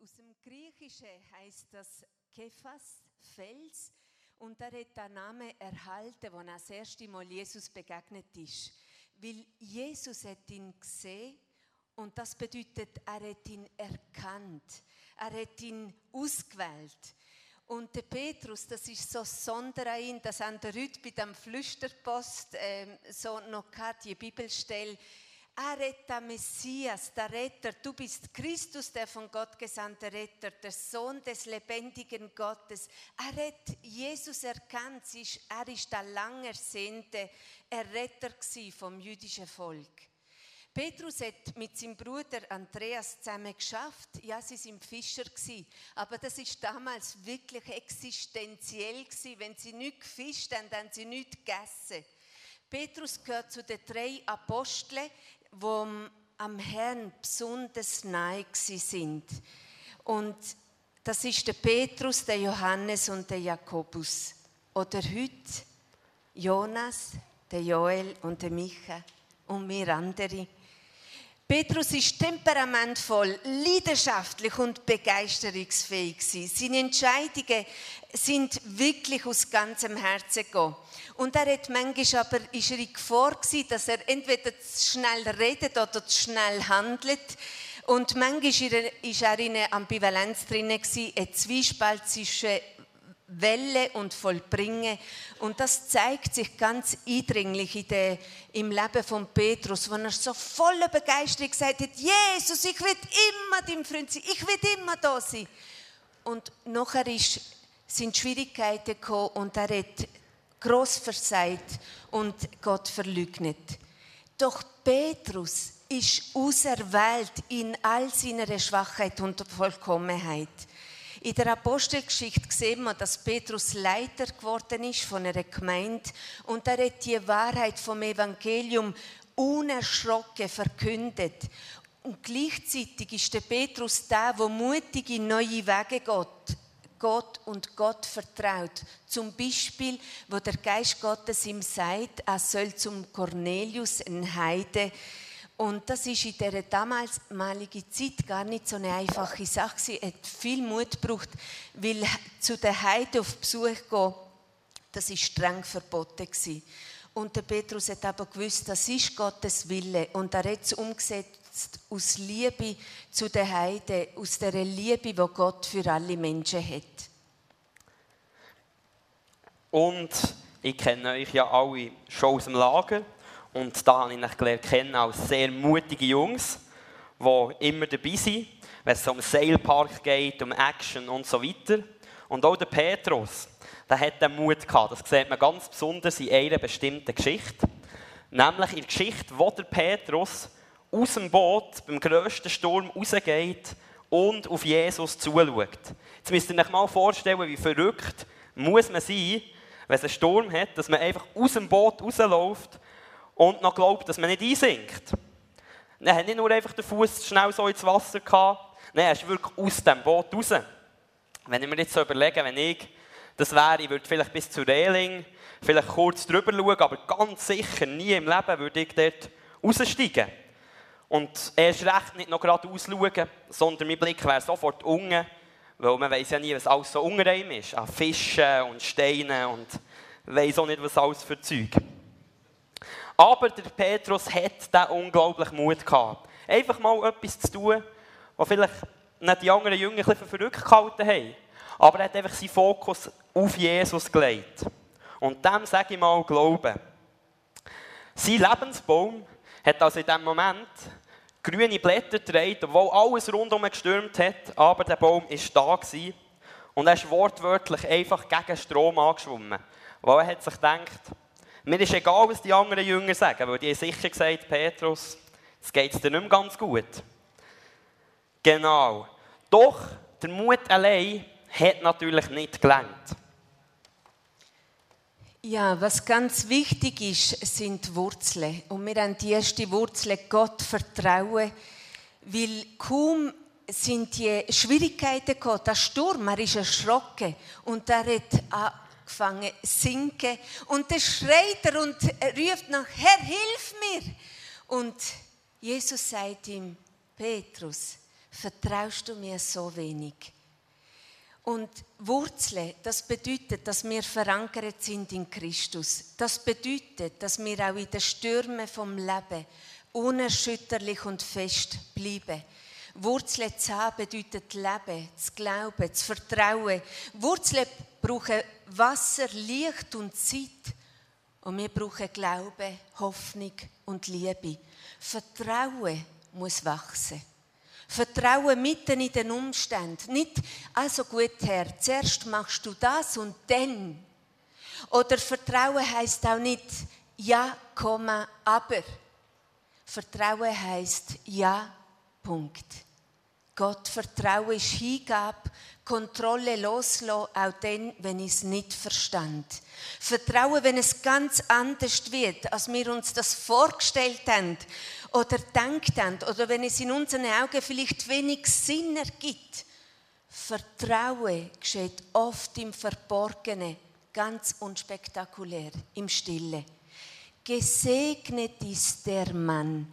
Aus dem Griechischen heißt das Kephas, Fels, und er hat den Namen erhalten, als er das erste Mal Jesus begegnet ist. Weil Jesus hat ihn gesehen und das bedeutet, er hat ihn erkannt. Er hat ihn ausgewählt. Und der Petrus, das ist so Sonderein, das haben wir heute bei dem Flüsterpost ähm, so noch die Bibelstelle. Er der Messias, der Retter. Du bist Christus, der von Gott gesandte Retter, der Sohn des lebendigen Gottes. Er hat Jesus erkannt. Er ist der lang ersehnte Erretter vom jüdischen Volk. Petrus hat mit seinem Bruder Andreas zusammen geschafft. Ja, sie sind Fischer. Aber das ist damals wirklich existenziell. Wenn sie nicht gefischt haben, dann haben sie nichts gegessen. Petrus gehört zu den drei Aposteln, die am Herrn besonders nahe sind. Und das ist der Petrus, der Johannes und der Jakobus. Oder heute Jonas, der Joel und der Micha und wir andere. Petrus ist temperamentvoll, leidenschaftlich und begeisterungsfähig. Seine Entscheidungen sind wirklich aus ganzem Herzen gegangen. Und er hat manchmal aber, ist er in Gefahr gewesen, dass er entweder zu schnell redet oder zu schnell handelt. Und manchmal war er in einer Ambivalenz drin, ein Zwiespalt zwischen Welle und Vollbringen. Und das zeigt sich ganz eindringlich in der, im Leben von Petrus, wo er so voller Begeisterung gesagt hat, Jesus, ich will immer dein Freund sein, ich will immer da sein. Und nachher ist, sind Schwierigkeiten gekommen und er hat gross versagt und Gott verleugnet. Doch Petrus ist auserwählt in all seiner Schwachheit und Vollkommenheit. In der Apostelgeschichte sehen wir, dass Petrus Leiter geworden ist von einer Gemeinde und er hat die Wahrheit vom Evangelium unerschrocken verkündet. Und gleichzeitig ist der Petrus der, der mutig in neue Wege geht. Gott und Gott vertraut. Zum Beispiel, wo der Geist Gottes ihm sagt, er soll zum Cornelius, ein Heide, und das ist in dieser damaligen Zeit gar nicht so eine einfache Sache. Es hat viel Mut gebraucht, weil zu den Heiden auf Besuch gehen, das ist streng verboten gewesen. Und der Petrus hat aber gewusst, das ist Gottes Wille. Und er hat es umgesetzt aus Liebe zu den Heiden, aus der Liebe, die Gott für alle Menschen hat. Und ich kenne euch ja alle schon aus dem Lager. Und da habe ich mich gelernt kennen als sehr mutige Jungs, die immer dabei sind, wenn es um Sailpark geht, um Action und so weiter. Und auch der Petrus, der hat den Mut gehabt. Das sieht man ganz besonders in einer bestimmten Geschichte. Nämlich in der Geschichte, wo der Petrus aus dem Boot beim grössten Sturm rausgeht und auf Jesus zuschaut. Jetzt müsst ihr euch mal vorstellen, wie verrückt muss man sein, wenn es einen Sturm hat, dass man einfach aus dem Boot rausläuft und noch glaubt, dass man nicht einsinkt. Er hat nicht nur einfach den Fuß schnell so ins Wasser gehabt, nein, er ist wirklich aus dem Boot raus. Wenn ich mir jetzt so überlege, wenn ich das wäre, ich würde vielleicht bis zur Reling, vielleicht kurz drüber schauen, aber ganz sicher nie im Leben würde ich dort raussteigen. Und erst recht nicht noch gerade ausschauen, sondern mein Blick wäre sofort unten, weil man weiß ja nie, was alles so unter ist. An Fischen und Steinen und weiß auch nicht, was alles für Zeug. Aber der Petrus hat diesen unglaublichen Mut gehabt. Einfach mal etwas zu tun, was vielleicht nicht die anderen Jünger ein bisschen verrückt gehalten haben. Aber er hat einfach seinen Fokus auf Jesus gelegt. Und dem sage ich mal Glauben. Sein Lebensbaum hat also in diesem Moment grüne Blätter getragen, obwohl alles rundum gestürmt hat, aber der Baum war da gewesen. Und er ist wortwörtlich einfach gegen Strom angeschwommen. Weil er hat sich gedacht, mir ist egal, was die anderen Jünger sagen, weil die haben sicher gesagt, Petrus, es geht dir nicht mehr ganz gut. Genau. Doch der Mut allein hat natürlich nicht gelangt. Ja, was ganz wichtig ist, sind Wurzeln. Und wir haben die erste Wurzel Gott vertrauen, weil kaum sind die Schwierigkeiten gekommen, der Sturm, er ist erschrocken und er hat angefangen sinken und dann schreit er und ruft nach, Herr, hilf mir! Und Jesus sagt ihm, Petrus, vertraust du mir so wenig? Und Wurzeln, das bedeutet, dass wir verankert sind in Christus. Das bedeutet, dass wir auch in den Stürmen vom Leben unerschütterlich und fest bleiben. Wurzeln zu haben bedeutet Leben, zu glauben, zu vertrauen. Wurzeln brauchen Wasser, Licht und Zeit. Und wir brauchen Glauben, Hoffnung und Liebe. Vertrauen muss wachsen. Vertrauen mitten in den Umständen. Nicht, also gut, Herr, zuerst machst du das und dann. Oder Vertrauen heißt auch nicht, ja, Komma, aber. Vertrauen heißt ja, Punkt. Gott vertrauen ist Hingabe, Kontrolle loslassen, auch dann, wenn ich es nicht verstand. Vertrauen, wenn es ganz anders wird, als wir uns das vorgestellt haben oder gedacht haben, oder wenn es in unseren Augen vielleicht wenig Sinn ergibt. Vertrauen geschieht oft im Verborgenen, ganz unspektakulär, im Stille. Gesegnet ist der Mann,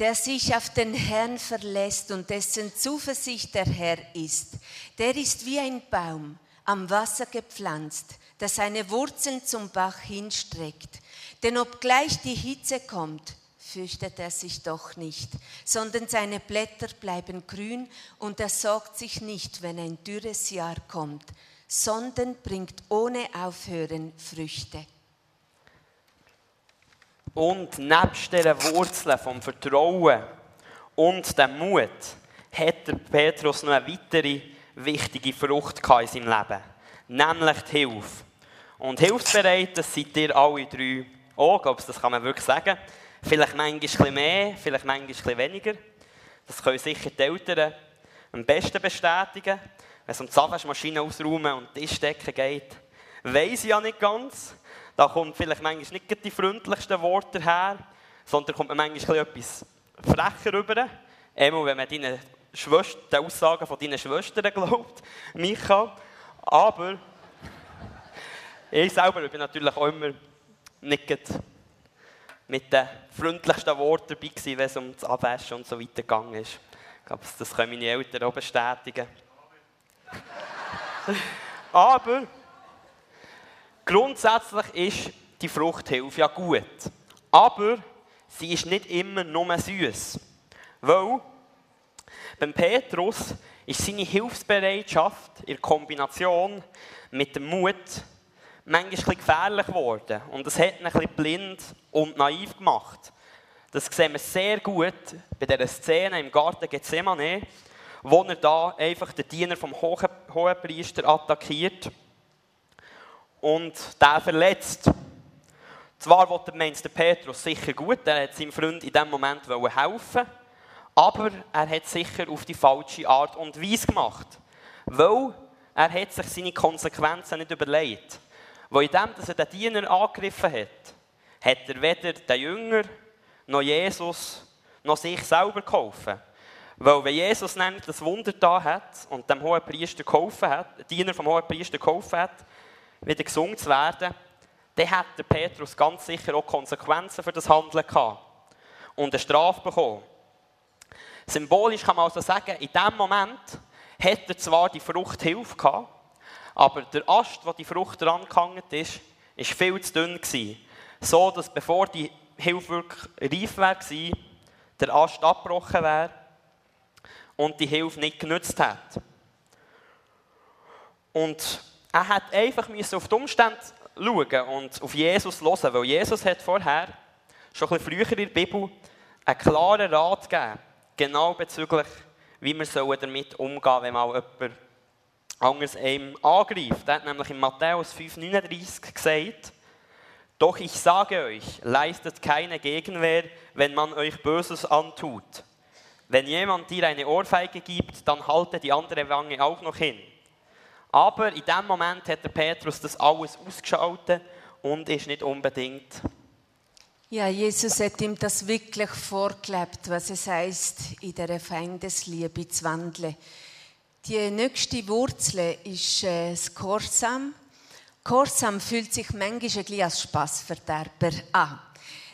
der sich auf den Herrn verlässt und dessen Zuversicht der Herr ist. Der ist wie ein Baum am Wasser gepflanzt, der seine Wurzeln zum Bach hinstreckt. Denn obgleich die Hitze kommt, fürchtet er sich doch nicht, sondern seine Blätter bleiben grün und er sorgt sich nicht, wenn ein dürres Jahr kommt, sondern bringt ohne Aufhören Früchte. Und nebst dieser Wurzeln vom Vertrauen und dem Mut hat Petrus noch eine weitere wichtige Frucht in seinem Leben, nämlich die Hilfe. Und hilfsbereit, das seid ihr alle drei auch, glaube das kann man wirklich sagen. Vielleicht manchmal mehr, vielleicht manchmal weniger. Das können sicher die Eltern am besten bestätigen. Wenn es um die Zahnwaschmaschine ausräumen und Tischdecken geht, weiß ich ja nicht ganz. Da kommt vielleicht manchmal nicht die freundlichsten Worte her, sondern kommt man manchmal etwas frecher rüber. Einmal, wenn man die Aussagen von deinen Schwestern glaubt, Micha. Aber ich selber bin natürlich auch immer nicht mit den freundlichsten Worten dabei gewesen, wenn es um das Abwaschen und so weiter gegangen ist. Ich glaube, das können meine Eltern auch bestätigen. Aber grundsätzlich ist die Fruchthilfe ja gut. Aber sie ist nicht immer nur süß. Weil beim Petrus ist seine Hilfsbereitschaft in Kombination mit dem Mut manchmal gefährlich geworden. Und das hat ihn ein bisschen blind und naiv gemacht. Das sehen wir sehr gut bei dieser Szene im Garten Gethsemane, wo er da einfach den Diener vom Hohenpriester attackiert und der verletzt. Zwar wollte der Petrus sicher gut, er hat seinem Freund in dem Moment helfen aber er hat sicher auf die falsche Art und Weise gemacht. Weil er hat sich seine Konsequenzen nicht überlegt. Weil in dem, dass er den Diener angegriffen hat, hat er weder den Jünger, noch Jesus, noch sich selber geholfen. Weil wenn Jesus nämlich das Wunder da hat und dem hohen Priester geholfen hat, Diener vom hohen Priester geholfen hat, wieder gesungen zu werden, dann hat der Petrus ganz sicher auch Konsequenzen für das Handeln gehabt und eine Strafe bekommen. Symbolisch kann man also sagen, in dem Moment hat er zwar die Frucht Hilfe gehabt, aber der Ast, wo die Frucht dran gehangen ist, war viel zu dünn gewesen. So, dass bevor die Hilfe wirklich reif war, der Ast abgebrochen wäre und die Hilfe nicht genützt hat. Und er hat einfach auf die Umstände schauen und auf Jesus hören, weil Jesus hat vorher, schon ein bisschen früher in der Bibel, einen klaren Rat gegeben, genau bezüglich, wie wir damit umgehen sollen, wenn mal jemand anderes einem angreift. Er hat nämlich in Matthäus 5,39 gesagt, doch ich sage euch, leistet keine Gegenwehr, wenn man euch Böses antut. Wenn jemand dir eine Ohrfeige gibt, dann halte die andere Wange auch noch hin. Aber in dem Moment hat der Petrus das alles ausgeschaltet und ist nicht unbedingt. Ja, Jesus hat ihm das wirklich vorgelebt, was es heißt, in der Feindesliebe zu wandeln. Die nächste Wurzel ist äh, das Korsam. Korsam fühlt sich manchmal ein als Spassverderber an.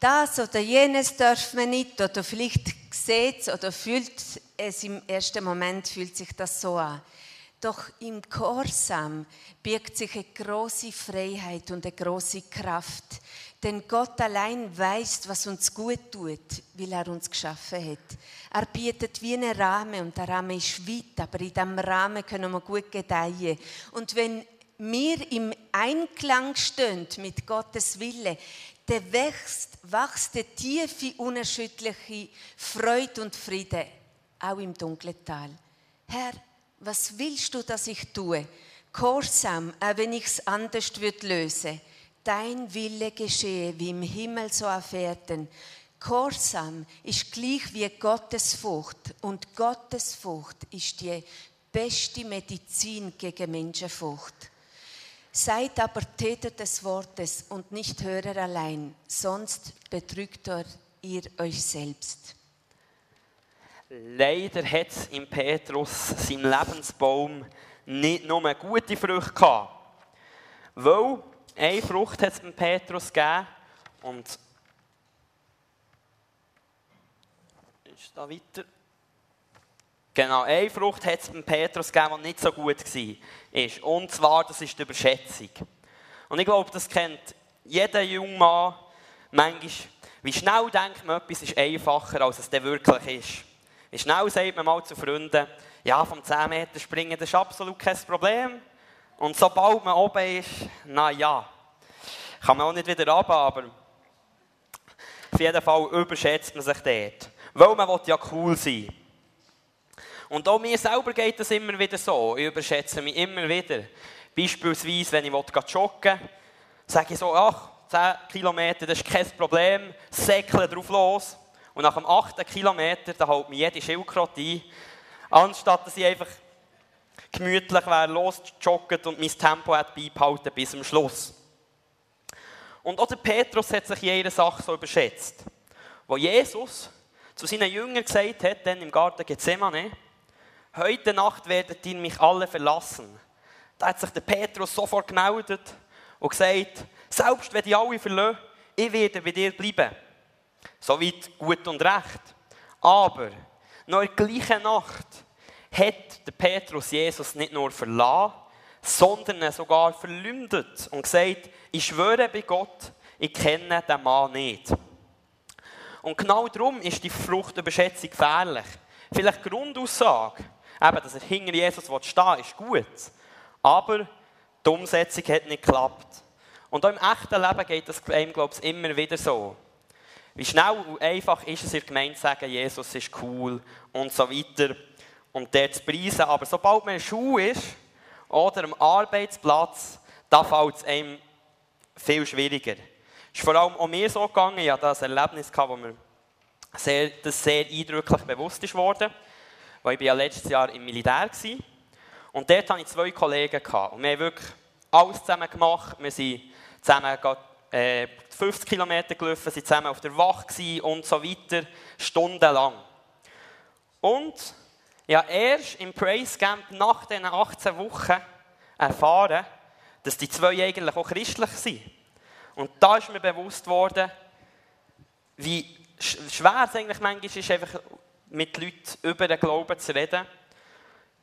Das oder jenes darf man nicht, oder vielleicht sieht oder fühlt es im ersten Moment fühlt sich das so an. Doch im Gehorsam birgt sich eine große Freiheit und eine große Kraft. Denn Gott allein weiß, was uns gut tut, weil er uns geschaffen hat. Er bietet wie einen Rahmen und der Rahmen ist weit, aber in diesem Rahmen können wir gut gedeihen. Und wenn wir im Einklang stehen mit Gottes Wille, dann wächst, wächst die tiefe, unerschütterliche Freude und Friede, auch im dunklen Tal. Herr, was willst du, dass ich tue? Gehorsam, auch wenn ich es anders lösen würde dein Wille geschehe, wie im Himmel so auf Erden. Gehorsam ist gleich wie Gottesfurcht und Gottesfurcht ist die beste Medizin gegen Menschenfurcht. Seid aber Täter des Wortes und nicht Hörer allein, sonst betrügt ihr euch selbst. Leider hat es im Petrus, seinem Lebensbaum, nicht nur gute Früchte gehabt. Weil eine Frucht hat es dem Petrus gegeben und ist da weiter. Genau, eine Frucht hat es dem Petrus gegeben, die nicht so gut war. Und zwar, das ist die Überschätzung. Und ich glaube, das kennt jeder junge Mann. Manchmal, wie schnell denkt man, etwas ist einfacher, als es dann wirklich ist. Wie schnell sagt man mal zu Freunden, ja, vom 10 Meter springen, das ist absolut kein Problem. Und sobald man oben ist, na ja, kann man auch nicht wieder runter, aber auf jeden Fall überschätzt man sich dort. Weil man ja cool sein Und auch mir selber geht das immer wieder so. Ich überschätze mich immer wieder. Beispielsweise, wenn ich joggen will, sage ich so, ach, 10 Kilometer, das ist kein Problem, säckle drauf los. Und nach dem 8. Kilometer, da hält mich jede Schildkröte ein. Anstatt dass ich einfach gemütlich wäre, losgejoggt und mein Tempo hat beibehalten bis zum Schluss. Und auch der Petrus hat sich in jeder Sache so überschätzt. Wo Jesus zu seinen Jüngern gesagt hat, dann im Garten Gethsemane, heute Nacht werdet ihr mich alle verlassen. Da hat sich der Petrus sofort gemeldet und gesagt, selbst wenn die alle verlassen, ich werde bei dir bleiben. Soweit gut und recht. Aber noch in der gleichen Nacht hat der Petrus Jesus nicht nur verlassen, sondern sogar verleumdet und gesagt, ich schwöre bei Gott, ich kenne den Mann nicht. Und genau darum ist die Fruchtüberschätzung gefährlich. Vielleicht Grundaussage, eben, dass er hinter Jesus stehen ist gut. Aber die Umsetzung hat nicht geklappt. Und auch im echten Leben geht das einem, glaube ich, immer wieder so. Wie schnell und einfach ist es in der Gemeinde zu sagen, Jesus ist cool und so weiter und der zu preisen. Aber sobald man in Schuh ist oder am Arbeitsplatz, da fällt es einem viel schwieriger. Es ist vor allem auch mir so gegangen, ich hatte das Erlebnis, wo mir sehr, das sehr eindrücklich bewusst ist worden. Weil ich ja letztes Jahr im Militär war. Und dort hatte ich zwei Kollegen. Gehabt. Und wir haben wirklich alles zusammen gemacht. Wir sind zusammen äh, 50 Kilometer gelaufen, sind zusammen auf der Wache und so weiter, stundenlang. Und habe erst im Praise Camp nach diesen 18 Wochen erfahren, dass die zwei eigentlich auch christlich sind. Und da ist mir bewusst worden, wie schwer es eigentlich manchmal ist, einfach mit Leuten über den Glauben zu reden,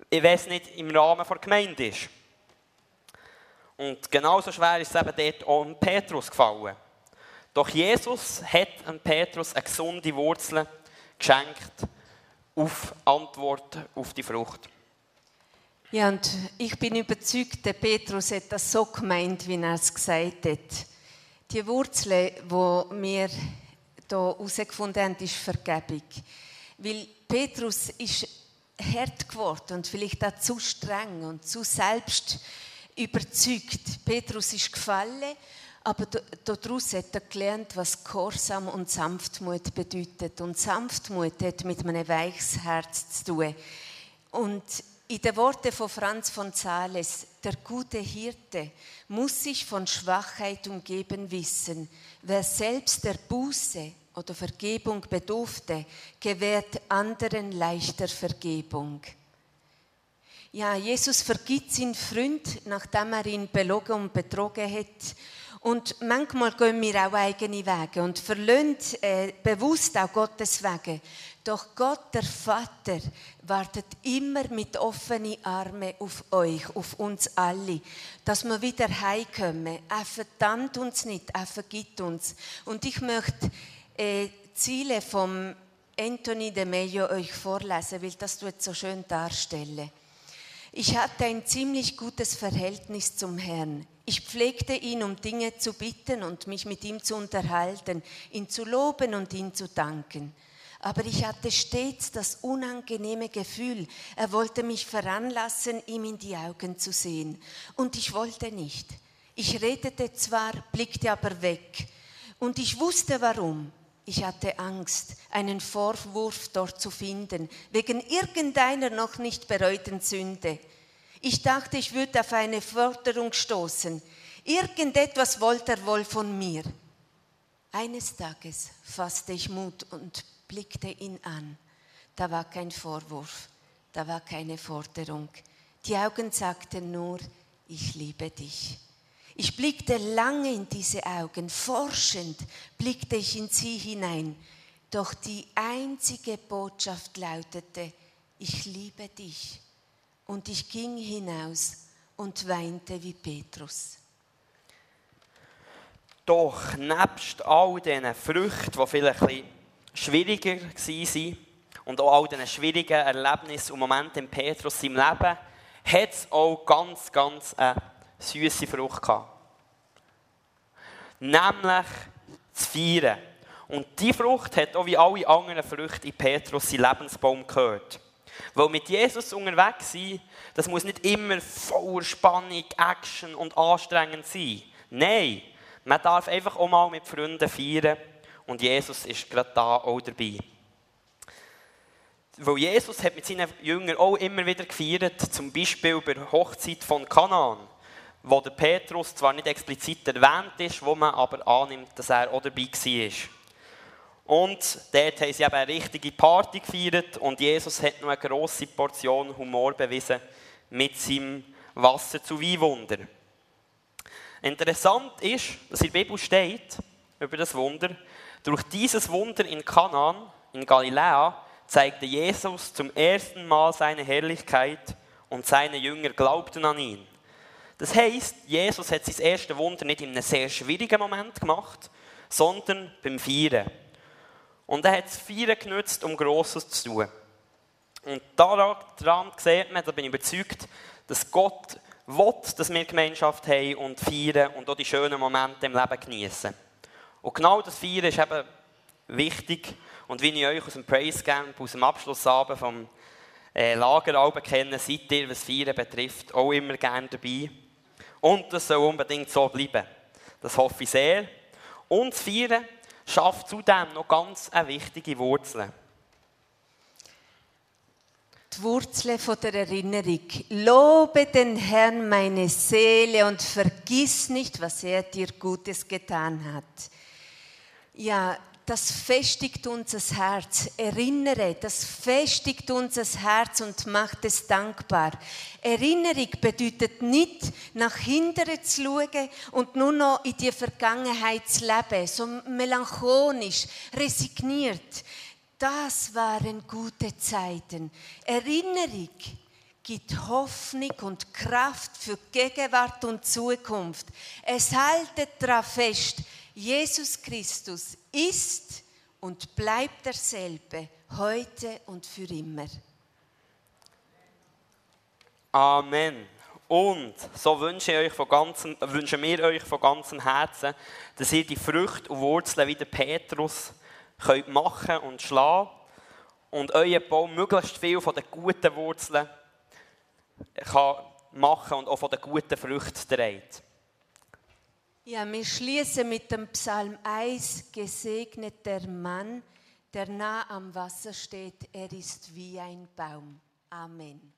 ich weiß nicht im Rahmen der Gemeinde ist. Und genauso schwer ist es eben dort auch Petrus gefallen. Doch Jesus hat an Petrus eine gesunde Wurzel geschenkt auf Antwort auf die Frucht. Ja, und ich bin überzeugt, der Petrus hat das so gemeint, wie er es gesagt hat. Die Wurzel, die wir hier herausgefunden haben, ist Vergebung. Weil Petrus ist hart geworden und vielleicht auch zu streng und zu selbst überzeugt. Petrus ist gefallen, aber daraus hat er gelernt, was Gehorsam und Sanftmut bedeutet. Und Sanftmut hat mit einem weiches Herz zu tun. Und in den Worten von Franz von Sales, der gute Hirte muss sich von Schwachheit umgeben wissen. Wer selbst der Buße oder Vergebung bedurfte, gewährt anderen leichter Vergebung. Ja, Jesus vergibt seinen Freund, nachdem er ihn belogen und betrogen hat. Und manchmal gehen wir auch eigene Wege und verlassen äh, bewusst auch Gottes Wege. Doch Gott, der Vater, wartet immer mit offenen Armen auf euch, auf uns alle, dass wir wieder heimkommen. Er verdammt uns nicht, er vergibt uns. Und ich möchte äh, Ziele vom Anthony de Mello euch vorlesen, weil das tut so schön darstellen. Ich hatte ein ziemlich gutes Verhältnis zum Herrn. Ich pflegte ihn, um Dinge zu bitten und mich mit ihm zu unterhalten, ihn zu loben und ihn zu danken. Aber ich hatte stets das unangenehme Gefühl, er wollte mich veranlassen, ihm in die Augen zu sehen. Und ich wollte nicht. Ich redete zwar, blickte aber weg. Und ich wusste warum. Ich hatte Angst, einen Vorwurf dort zu finden, wegen irgendeiner noch nicht bereuten Sünde. Ich dachte, ich würde auf eine Forderung stoßen. Irgendetwas wollte er wohl von mir. Eines Tages fasste ich Mut und blickte ihn an. Da war kein Vorwurf, da war keine Forderung. Die Augen sagten nur, ich liebe dich. Ich blickte lange in diese Augen, forschend blickte ich in sie hinein. Doch die einzige Botschaft lautete, ich liebe dich. Und ich ging hinaus und weinte wie Petrus. Doch nebst all diesen Früchten, die vielleicht ein schwieriger waren und auch all diesen schwierigen Erlebnissen und Momenten in Petrus im Leben, hat es auch ganz, ganz eine süße Frucht gehabt. Nämlich zu feiern. Und diese Frucht hat auch wie alle anderen Früchte in Petrus seinen Lebensbaum gehört. Weil mit Jesus unterwegs sein, das muss nicht immer voller Spannung, Action und anstrengend sein. Nein, man darf einfach auch mal mit Freunden feiern und Jesus ist gerade da auch dabei. Weil Jesus hat mit seinen Jüngern auch immer wieder gefeiert, zum Beispiel bei der Hochzeit von Kanaan, wo der Petrus zwar nicht explizit erwähnt ist, wo man aber annimmt, dass er auch dabei war. Und dort haben sie eben eine richtige Party gefeiert und Jesus hat noch eine grosse Portion Humor bewiesen mit seinem Wasser zu Weinwunder. Interessant ist, dass in der Bibel steht, über das Wunder, durch dieses Wunder in Kanaan, in Galiläa, zeigte Jesus zum ersten Mal seine Herrlichkeit und seine Jünger glaubten an ihn. Das heißt, Jesus hat sein erstes Wunder nicht in einem sehr schwierigen Moment gemacht, sondern beim Feiern. Und er hat das Feiern genutzt, um Grosses zu tun. Und daran sieht man, da bin ich überzeugt, dass Gott will, dass wir Gemeinschaft haben und feiern und auch die schönen Momente im Leben genießen. Und genau das Feiern ist eben wichtig. Und wie ich euch aus dem Praise Camp, aus dem Abschlussabend vom äh, Lageralben kenne, seid ihr, was Feiern betrifft, auch immer gerne dabei. Und das soll unbedingt so bleiben. Das hoffe ich sehr. Und das Feiern schafft zudem noch ganz eine wichtige Wurzel. Die Wurzel der Erinnerung. Lobe den Herrn meine Seele und vergiss nicht, was er dir Gutes getan hat. Ja, das festigt unser Herz. Erinnere, das festigt unser Herz und macht es dankbar. Erinnerung bedeutet nicht, nach hinten zu schauen und nur noch in die Vergangenheit zu leben, so melancholisch, resigniert. Das waren gute Zeiten. Erinnerung gibt Hoffnung und Kraft für Gegenwart und Zukunft. Es haltet daran fest, Jesus Christus ist und bleibt derselbe, heute und für immer. Amen. Und so wünsche ich euch von ganzem, wünschen wir euch von ganzem Herzen, dass ihr die Früchte und Wurzeln wie der Petrus könnt machen und schlagen und euer Baum möglichst viel von den guten Wurzeln kann machen und auch von den guten Früchten trägt. Ja, wir schließen mit dem Psalm 1, gesegnet der Mann, der nah am Wasser steht, er ist wie ein Baum. Amen.